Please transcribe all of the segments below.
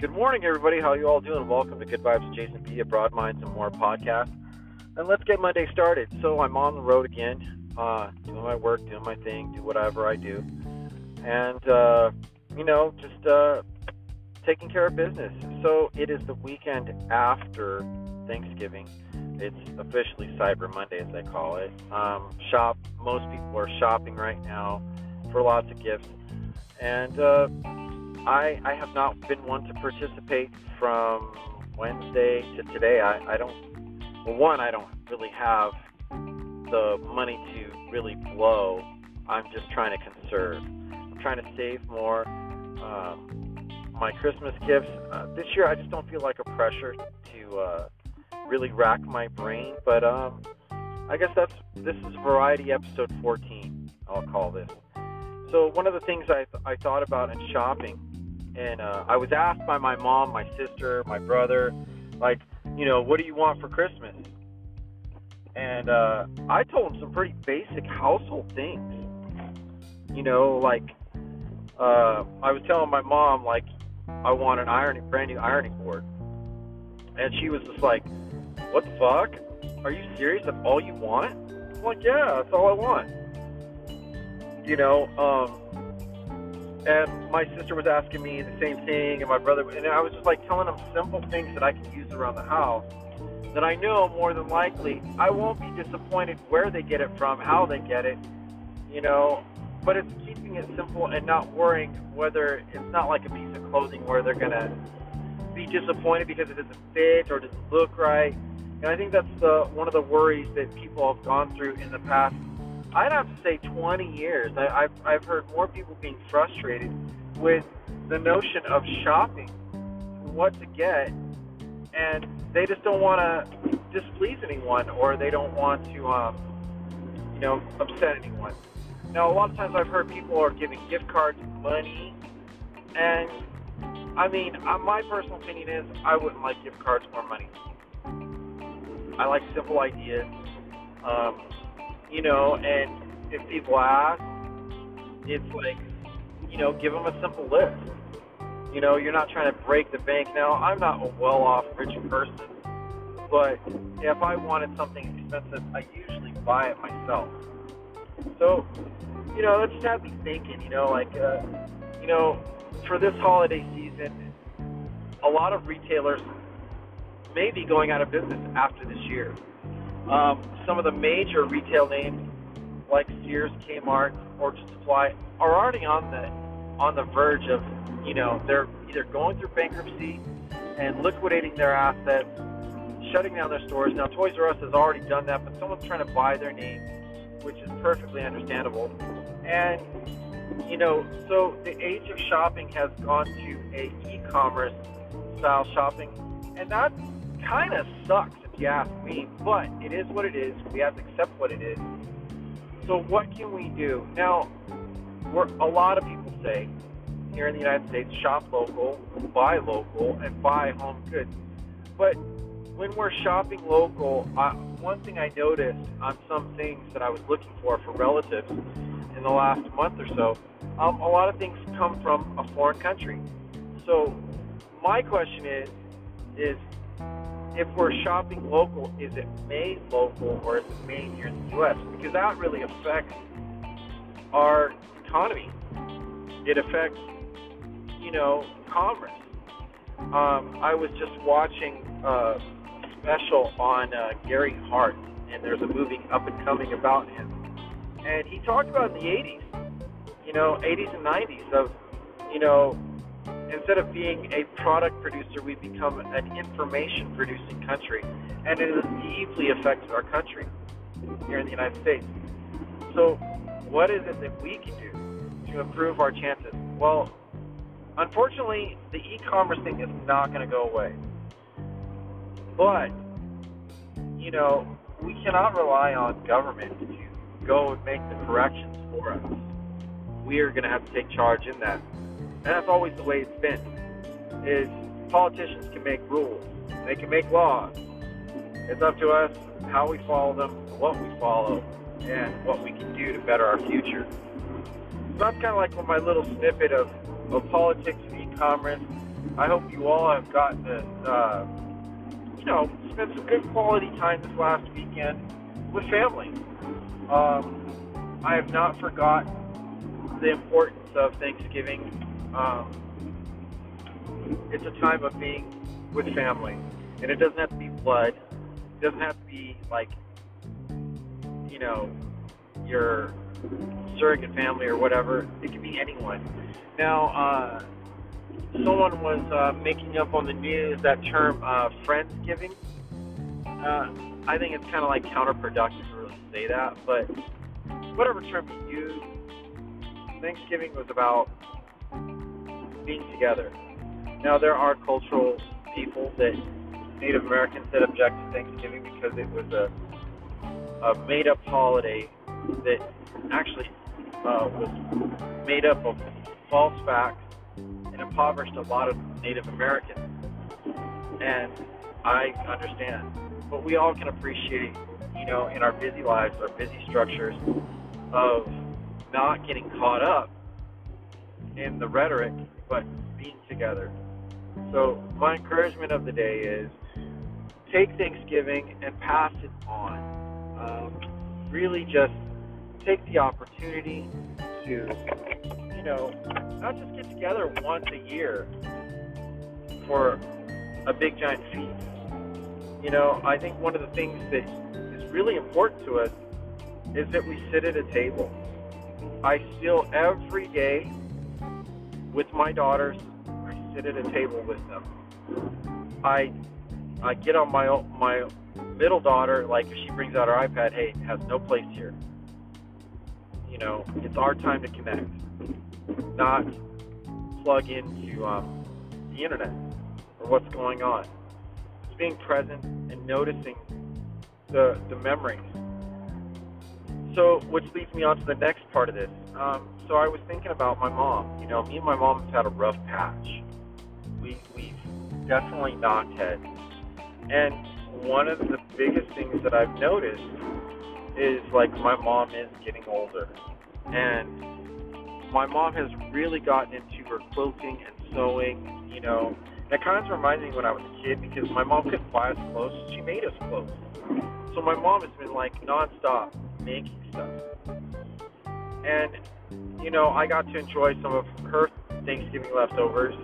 Good morning, everybody. How you all doing? Welcome to Good Vibes, with Jason P. A Broad Minds and More podcast. And let's get Monday started. So I'm on the road again, uh, doing my work, doing my thing, do whatever I do, and uh, you know, just uh, taking care of business. So it is the weekend after Thanksgiving. It's officially Cyber Monday, as they call it. Um, shop. Most people are shopping right now for lots of gifts, and uh, I, I have not been one to participate from Wednesday to today. I, I don't, well, one, I don't really have the money to really blow. I'm just trying to conserve. I'm trying to save more. Um, my Christmas gifts uh, this year, I just don't feel like a pressure to uh, really rack my brain. But um, I guess that's this is variety episode 14. I'll call this. So one of the things I, th- I thought about in shopping and uh, I was asked by my mom, my sister, my brother, like, you know, what do you want for Christmas? And uh, I told them some pretty basic household things. You know, like uh, I was telling my mom, like, I want an ironing, brand new ironing board, and she was just like, "What the fuck? Are you serious? That's all you want?" I'm like, "Yeah, that's all I want." You know, um, and my sister was asking me the same thing, and my brother, and I was just like telling them simple things that I can use around the house that I know more than likely I won't be disappointed where they get it from, how they get it, you know. But it's keeping it simple and not worrying whether it's not like a piece of clothing where they're gonna be disappointed because it doesn't fit or doesn't look right. And I think that's the one of the worries that people have gone through in the past I'd have to say 20 years. I, I've, I've heard more people being frustrated with the notion of shopping, what to get, and they just don't want to displease anyone or they don't want to, um, you know, upset anyone. Now, a lot of times I've heard people are giving gift cards money, and I mean, uh, my personal opinion is I wouldn't like gift cards or money. I like simple ideas. Um, you know, and if people ask, it's like, you know, give them a simple list. You know, you're not trying to break the bank. Now, I'm not a well-off rich person, but if I wanted something expensive, I usually buy it myself. So, you know, that just had me thinking. You know, like, uh, you know, for this holiday season, a lot of retailers may be going out of business after this year. Um, some of the major retail names like Sears, Kmart, Orchard Supply are already on the on the verge of, you know, they're either going through bankruptcy and liquidating their assets, shutting down their stores. Now, Toys R Us has already done that, but someone's trying to buy their name, which is perfectly understandable. And you know, so the age of shopping has gone to a e-commerce style shopping, and that kind of sucks you ask me. But it is what it is. We have to accept what it is. So what can we do now? We're, a lot of people say here in the United States, shop local, buy local, and buy home goods. But when we're shopping local, uh, one thing I noticed on some things that I was looking for for relatives in the last month or so, um, a lot of things come from a foreign country. So my question is, is if we're shopping local, is it made local or is it made here in the U.S.? Because that really affects our economy. It affects, you know, commerce. Um, I was just watching a special on uh, Gary Hart, and there's a movie up and coming about him. And he talked about the 80s, you know, 80s and 90s of, you know, instead of being a product producer, we become an information producing country, and it has deeply affected our country here in the United States. So, what is it that we can do to improve our chances? Well, unfortunately, the e commerce thing is not going to go away. But, you know, we cannot rely on government to go and make the corrections for us. We are going to have to take charge in that. And that's always the way it's been. Is politicians can make rules, they can make laws. It's up to us how we follow them, what we follow, and what we can do to better our future. So that's kind of like my little snippet of, of politics and e-commerce. I hope you all have gotten to, uh, you know, spend some good quality time this last weekend with family. Um, I have not forgotten the importance of Thanksgiving. Um, it's a time of being with family, and it doesn't have to be blood. It doesn't have to be like, you know, your surrogate family or whatever. It can be anyone. Now, uh, someone was uh, making up on the news that term uh, Friendsgiving. Uh, I think it's kind of like counterproductive to really say that, but whatever term you use, Thanksgiving was about being together. Now, there are cultural people that Native Americans that object to Thanksgiving because it was a, a made up holiday that actually uh, was made up of false facts and impoverished a lot of Native Americans. And I understand. But we all can appreciate, you know, in our busy lives, our busy structures, of not getting caught up in the rhetoric, but being together. So, my encouragement of the day is take Thanksgiving and pass it on. Um, really just take the opportunity to, you know, not just get together once a year for a big giant feast. You know, I think one of the things that is really important to us is that we sit at a table. I still every day with my daughters, I sit at a table with them. I I get on my my middle daughter like if she brings out her iPad, hey, it has no place here. You know, it's our time to connect, not plug into um, the internet or what's going on. It's being present and noticing the the memories. So, which leads me on to the next part of this. Um, so, I was thinking about my mom. You know, me and my mom have had a rough patch. We we've definitely knocked heads, and one of the biggest things that I've noticed is like my mom is getting older, and my mom has really gotten into her quilting and sewing. You know, that kind of reminds me when I was a kid because my mom couldn't buy us clothes; she made us clothes. So my mom has been like nonstop making stuff, and you know, I got to enjoy some of her Thanksgiving leftovers,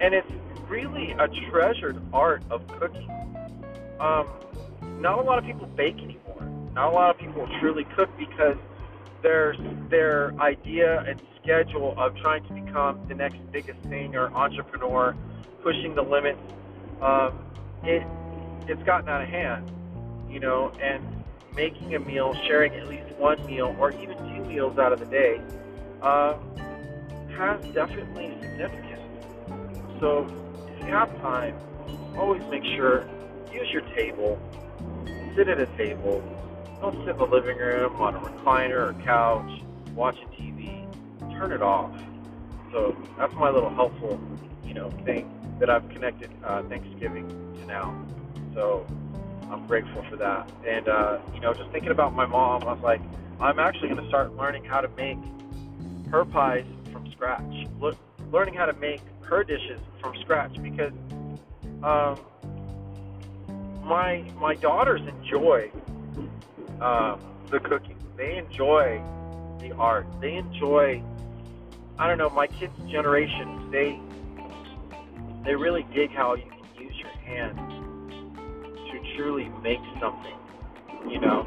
and it's really a treasured art of cooking. Um, not a lot of people bake anymore. Not a lot of people truly cook because their their idea and schedule of trying to become the next biggest thing or entrepreneur, pushing the limits, um, it it's gotten out of hand, you know, and making a meal, sharing at least one meal or even two meals out of the day, uh, has definitely significance. So if you have time, always make sure use your table, sit at a table. Don't sit in the living room on a recliner or couch watching TV. Turn it off. So that's my little helpful, you know, thing that I've connected uh, Thanksgiving to now. So I'm grateful for that. And uh, you know, just thinking about my mom, I was like, I'm actually going to start learning how to make her pies from scratch. Look, learning how to make her dishes from scratch because um, my my daughters enjoy uh, the cooking. They enjoy the art. They enjoy. I don't know. My kids' generation, they they really dig how you can use your hands truly make something. You know,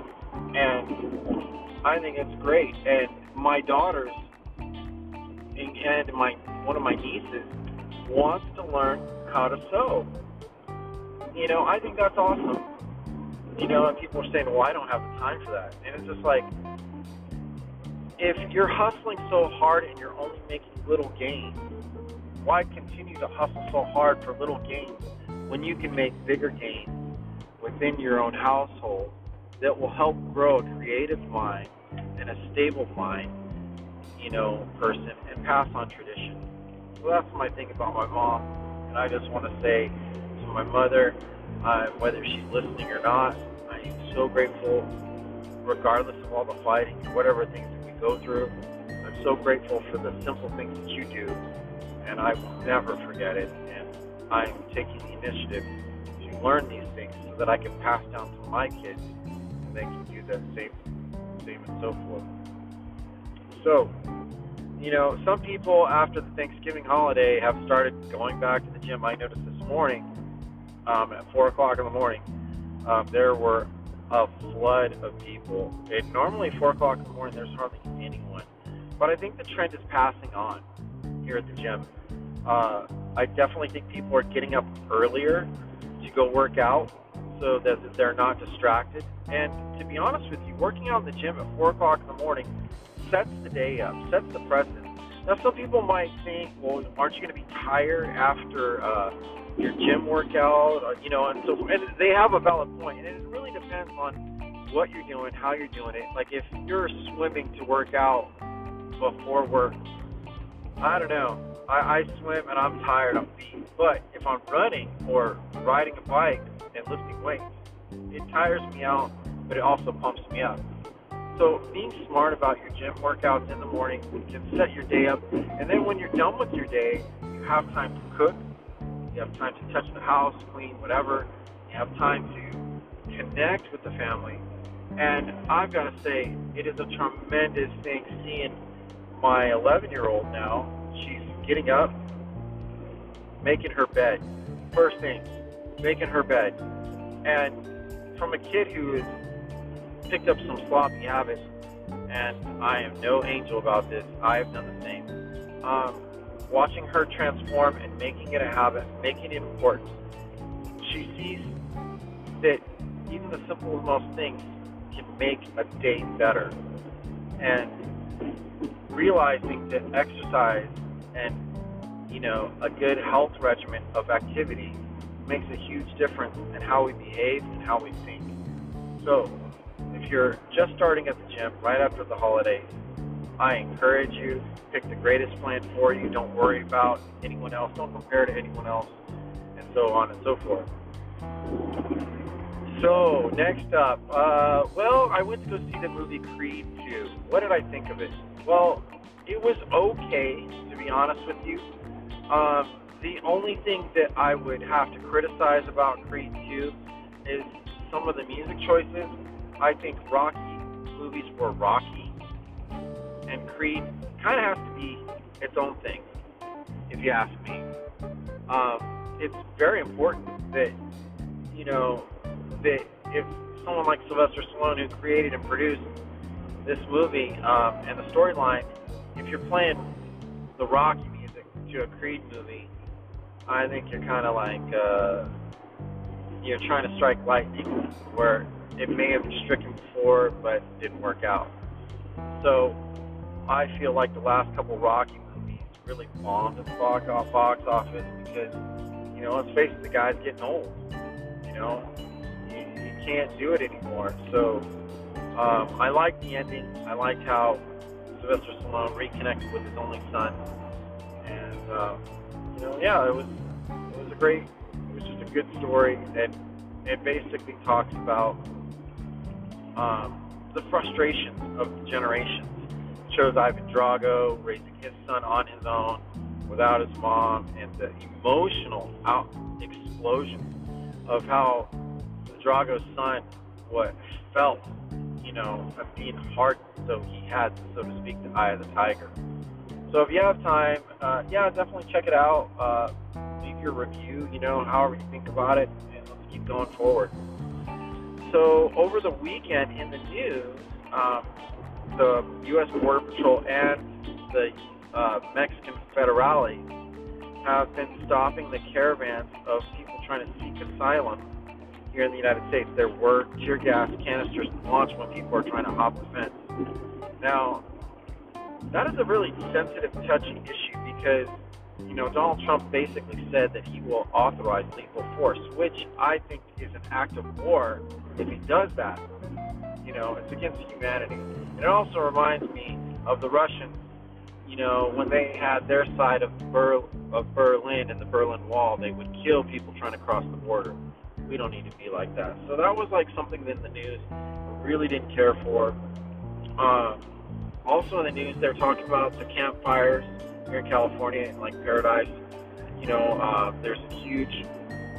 and I think it's great. And my daughters and, my one of my nieces wants to learn how to sew. You know, I think that's awesome. You know, and people are saying, "Well, I don't have the time for that," and it's just like, if you're hustling so hard and you're only making little gains, why continue to hustle so hard for little gains when you can make bigger gains within your own household that will help grow a creative mind and a stable mind, you know, person and pass on tradition. So that's my thing about my mom, and I just want to say to my mother, uh, whether she's listening or not, I am so grateful, regardless of all the fighting, and whatever things that we go through. I'm so grateful for the simple things that you do, and I will never forget it. And I'm taking the initiative learn these things so that I can pass down to my kids, and they can do the same, same and so forth. So, you know, some people after the Thanksgiving holiday have started going back to the gym. I noticed this morning um, at four o'clock in the morning, um, there were a flood of people. It normally four o'clock in the morning there's hardly anyone, but I think the trend is passing on here at the gym. Uh, I definitely think people are getting up earlier to go work out so that they're not distracted. And to be honest with you, working out in the gym at four o'clock in the morning sets the day up, sets the precedent. Now, some people might think, well, aren't you going to be tired after uh, your gym workout? Or, you know, and so and they have a valid point, and it really depends on what you're doing, how you're doing it. Like if you're swimming to work out before work, I don't know. I, I swim and I'm tired, I'm beat. But if I'm running or riding a bike and lifting weights, it tires me out, but it also pumps me up. So being smart about your gym workouts in the morning can set your day up, and then when you're done with your day, you have time to cook, you have time to touch the house, clean, whatever. You have time to connect with the family. And I've got to say, it is a tremendous thing seeing my 11 year old now. Getting up, making her bed. First thing, making her bed. And from a kid who has picked up some sloppy habits, and I am no angel about this, I have done the same. Um, watching her transform and making it a habit, making it important. She sees that even the simplest most things can make a day better. And realizing that exercise and you know a good health regimen of activity makes a huge difference in how we behave and how we think. So, if you're just starting at the gym right after the holidays, I encourage you pick the greatest plan for you. Don't worry about anyone else. Don't compare to anyone else, and so on and so forth. So next up, uh, well, I went to go see the movie Creed 2. What did I think of it? Well, it was okay, to be honest with you. Um, the only thing that I would have to criticize about Creed 2 is some of the music choices. I think Rocky movies were rocky and Creed kind of has to be its own thing, if you ask me. Um, it's very important that you know that if someone like Sylvester Stallone, who created and produced this movie um, and the storyline, if you're playing the Rocky music to a Creed movie, I think you're kind of like uh, you're trying to strike lightning, where it may have stricken before but didn't work out. So I feel like the last couple Rocky movies really bombed at the box, office because, you know, let's face it, the guy's getting old. You know, you, you can't do it anymore. So um, I liked the ending. I liked how Sylvester Stallone reconnected with his only son, and uh, you know, yeah, it was it was a great, it was just a good story, and it basically talks about um, the frustrations of the generation. Shows Ivan Drago raising his son on his own without his mom, and the emotional out explosion of how Drago's son what felt, you know, of being hardened, so he had, so to speak, the eye of the tiger. So if you have time, uh, yeah, definitely check it out. Uh, leave your review, you know, however you think about it, and let's keep going forward. So over the weekend in the news, um, the U.S. Border Patrol and the uh, Mexican federales have been stopping the caravans of people trying to seek asylum here in the United States. There were tear gas canisters launched when people are trying to hop the fence. Now, that is a really sensitive, touchy issue because, you know, Donald Trump basically said that he will authorize lethal force, which I think is an act of war if he does that. You know, it's against humanity. And it also reminds me of the Russians, you know, when they had their side of, Ber- of Berlin and the Berlin Wall, they would kill people trying to cross the border. We don't need to be like that. So that was like something in the news really didn't care for. Uh, also in the news, they're talking about the campfires here in California, like Paradise. You know, uh, there's a huge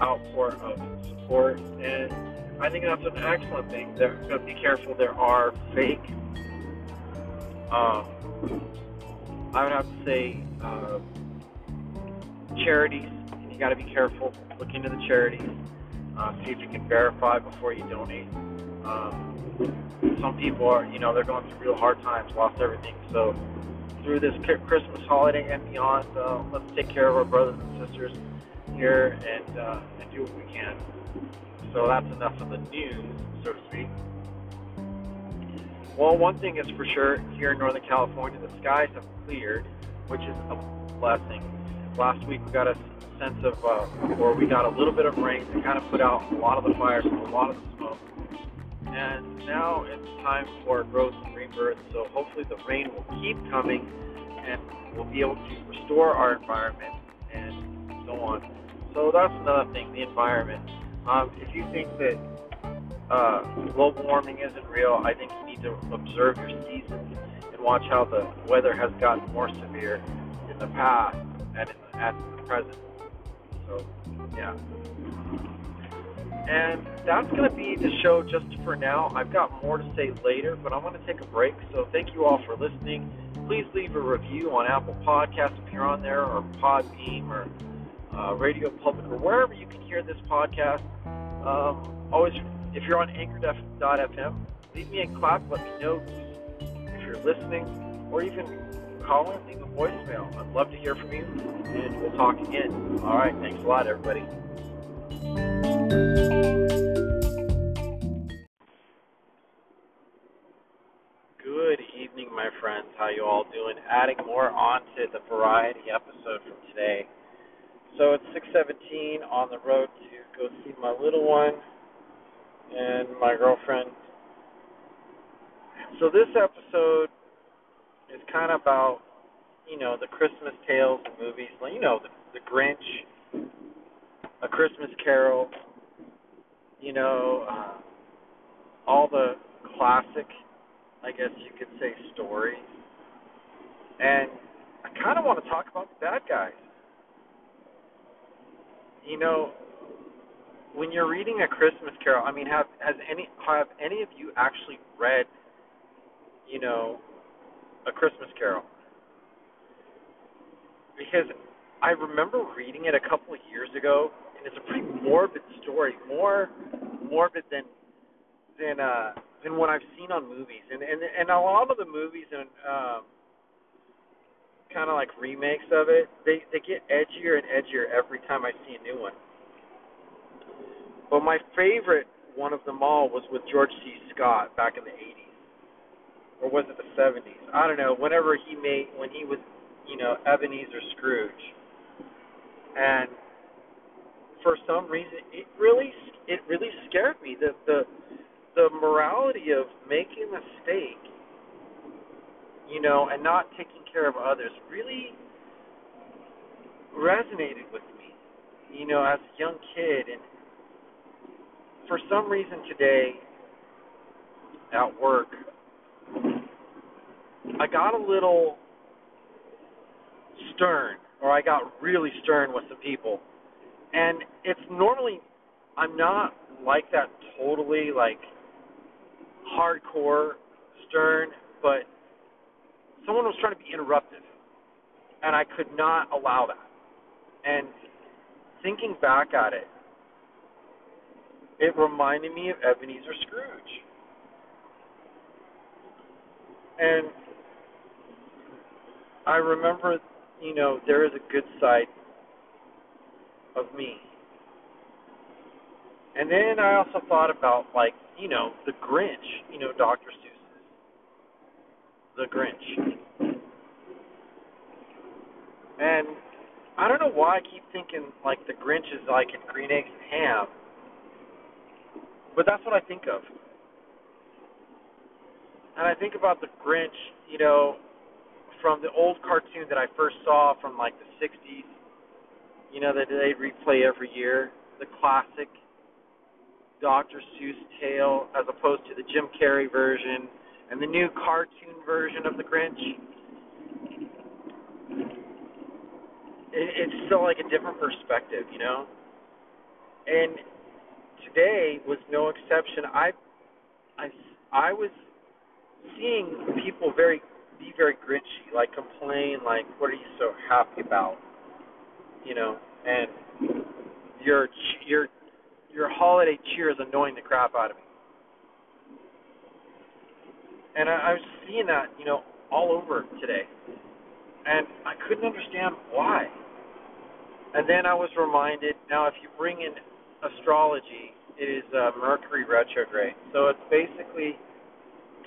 outpour of support, and I think that's an excellent thing. They're to be careful. There are fake. Um, I would have to say uh, charities. You got to be careful. Look into the charities. Uh, see if you can verify before you donate. Um, some people are, you know, they're going through real hard times, lost everything. So through this Christmas holiday and beyond, uh, let's take care of our brothers and sisters here and uh, and do what we can. So that's enough of the news, so to speak. Well, one thing is for sure here in Northern California, the skies have cleared, which is a blessing. Last week we got a sense of, uh, or we got a little bit of rain to kind of put out a lot of the fires and a lot of the smoke. And now it's time for growth and rebirth. So hopefully the rain will keep coming, and we'll be able to restore our environment and so on. So that's another thing, the environment. Um, if you think that uh, global warming isn't real, I think you need to observe your seasons and watch how the weather has gotten more severe in the past and in the, at the present. So, yeah. And that's going to be the show just for now. I've got more to say later, but I want to take a break. So thank you all for listening. Please leave a review on Apple Podcasts if you're on there, or Podbean, or uh, Radio Public, or wherever you can hear this podcast. Um, always, if you're on Anchor.fm, leave me a clap. Let me know if you're listening, or even call in, leave voicemail. I'd love to hear from you, and we'll talk again. All right, thanks a lot, everybody. Good evening, my friends. How you all doing? Adding more onto the variety episode from today. So it's 6:17 on the road to go see my little one and my girlfriend. So this episode is kind of about, you know, the Christmas tales and movies. You know, the, the Grinch, A Christmas Carol. You know, uh, all the classic, I guess you could say, stories. And I kind of want to talk about the bad guys you know, when you're reading a Christmas Carol, I mean, have has any have any of you actually read, you know, a Christmas Carol? Because I remember reading it a couple of years ago, and it's a pretty morbid story, more morbid than than uh than what I've seen on movies, and and and a lot of the movies and um kind of like remakes of it, they they get edgier and edgier every time I see a new one. But my favorite one of them all was with George C. Scott back in the 80s, or was it the 70s? I don't know. Whenever he made when he was, you know, Ebenezer Scrooge, and for some reason it really it really scared me. The the the morality of making a mistake, you know, and not taking care of others really resonated with me, you know, as a young kid. And for some reason today at work, I got a little stern, or I got really stern with some people. And it's normally, I'm not like that totally, like, hardcore stern, but someone was trying to be interruptive, and I could not allow that. And thinking back at it, it reminded me of Ebenezer Scrooge. And I remember, you know, there is a good side of me. And then I also thought about, like, you know, the Grinch, you know, Dr. Seuss's The Grinch. And I don't know why I keep thinking like the Grinch is like in green eggs and ham, but that's what I think of. And I think about the Grinch, you know, from the old cartoon that I first saw from like the 60s, you know, that they replay every year, the classic Dr. Seuss tale, as opposed to the Jim Carrey version and the new cartoon version of the Grinch, it, it's still like a different perspective, you know. And today was no exception. I, I, I was seeing people very be very grinchy, like complain, like, "What are you so happy about?" You know, and your your your holiday cheer is annoying the crap out of me. And I, I was seeing that, you know, all over today, and I couldn't understand why. And then I was reminded. Now, if you bring in astrology, it is uh, Mercury retrograde, so it's basically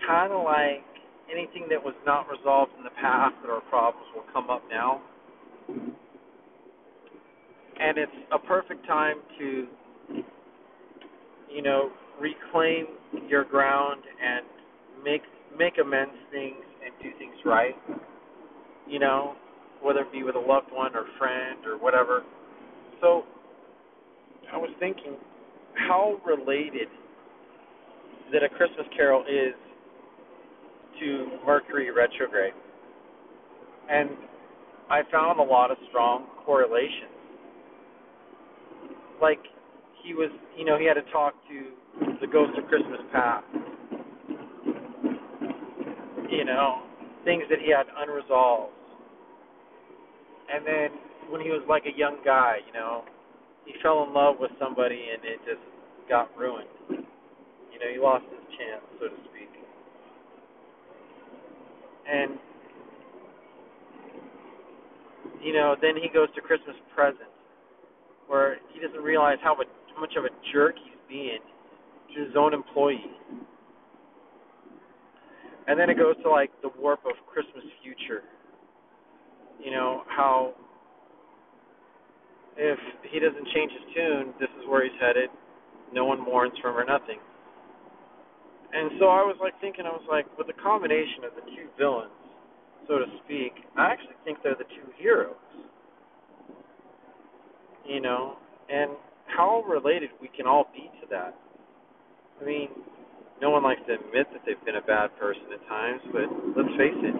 kind of like anything that was not resolved in the past that are problems will come up now. And it's a perfect time to, you know, reclaim your ground and make make amends things and do things right. You know, whether it be with a loved one or friend or whatever. So I was thinking how related that a Christmas carol is to Mercury retrograde. And I found a lot of strong correlations. Like he was, you know, he had to talk to the ghost of Christmas past. You know, things that he had unresolved. And then when he was like a young guy, you know, he fell in love with somebody and it just got ruined. You know, he lost his chance, so to speak. And you know, then he goes to Christmas present, where he doesn't realize how much, of a jerk he's being to his own employee. And then it goes to like the warp of Christmas future. You know, how if he doesn't change his tune, this is where he's headed. No one mourns from or nothing. And so I was like thinking, I was like, with the combination of the two villains, so to speak, I actually think they're the two heroes. You know, and how related we can all be to that. I mean, no one likes to admit that they've been a bad person at times, but let's face it,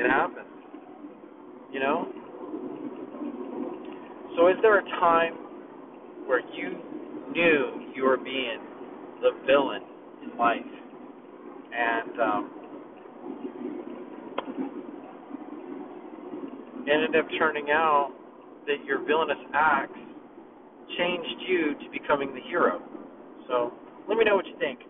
it happens. You know? So is there a time where you knew you were being the villain in life. And um, ended up turning out that your villainous acts changed you to becoming the hero. So let me know what you think.